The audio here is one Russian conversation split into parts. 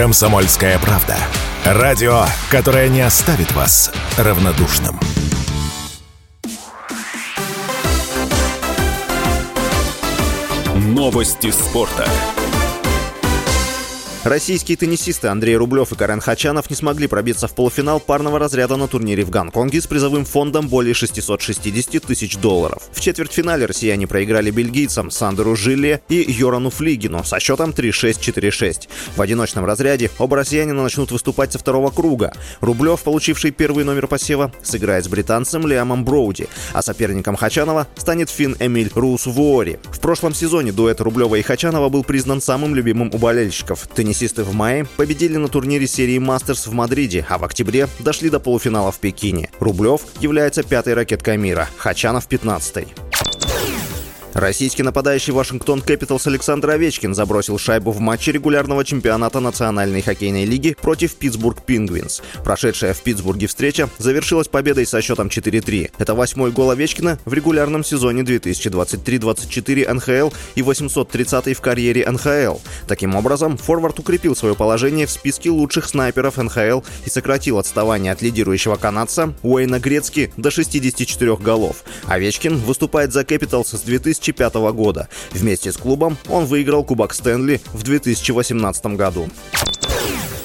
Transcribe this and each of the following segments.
«Комсомольская правда». Радио, которое не оставит вас равнодушным. Новости спорта. Российские теннисисты Андрей Рублев и Карен Хачанов не смогли пробиться в полуфинал парного разряда на турнире в Гонконге с призовым фондом более 660 тысяч долларов. В четвертьфинале россияне проиграли бельгийцам Сандеру Жиле и Йорану Флигину со счетом 3-6-4-6. В одиночном разряде оба россиянина начнут выступать со второго круга. Рублев, получивший первый номер посева, сыграет с британцем Лиамом Броуди, а соперником Хачанова станет фин Эмиль Рус Вуори. В прошлом сезоне дуэт Рублева и Хачанова был признан самым любимым у болельщиков. Теннисисты в мае победили на турнире серии «Мастерс» в Мадриде, а в октябре дошли до полуфинала в Пекине. Рублев является пятой ракеткой мира, Хачанов – 15-й. Российский нападающий Вашингтон Кэпиталс Александр Овечкин забросил шайбу в матче регулярного чемпионата Национальной хоккейной лиги против Питтсбург Пингвинс. Прошедшая в Питтсбурге встреча завершилась победой со счетом 4-3. Это восьмой гол Овечкина в регулярном сезоне 2023-24 НХЛ и 830 в карьере НХЛ. Таким образом, форвард укрепил свое положение в списке лучших снайперов НХЛ и сократил отставание от лидирующего канадца Уэйна Грецки до 64 голов. Овечкин выступает за Кэпиталс с 2000 2005 года. Вместе с клубом он выиграл Кубок Стэнли в 2018 году.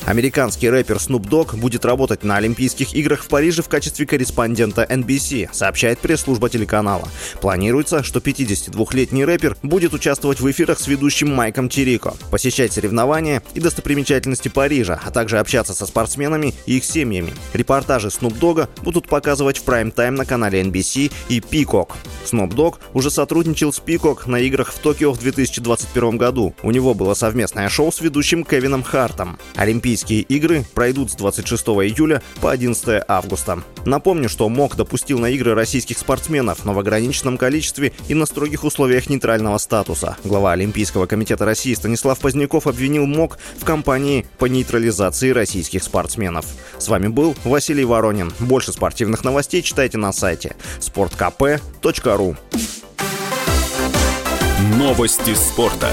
Американский рэпер Snoop Dogg будет работать на Олимпийских играх в Париже в качестве корреспондента NBC, сообщает пресс-служба телеканала. Планируется, что 52-летний рэпер будет участвовать в эфирах с ведущим Майком Тирико, посещать соревнования и достопримечательности Парижа, а также общаться со спортсменами и их семьями. Репортажи Snoop Dogg будут показывать в прайм-тайм на канале NBC и Peacock. Snoop Dogg уже сотрудничал с Peacock на играх в Токио в 2021 году. У него было совместное шоу с ведущим Кевином Хартом. Олимпийские Олимпийские игры пройдут с 26 июля по 11 августа. Напомню, что МОК допустил на игры российских спортсменов, но в ограниченном количестве и на строгих условиях нейтрального статуса. Глава Олимпийского комитета России Станислав Поздняков обвинил МОК в кампании по нейтрализации российских спортсменов. С вами был Василий Воронин. Больше спортивных новостей читайте на сайте sportkp.ru Новости спорта.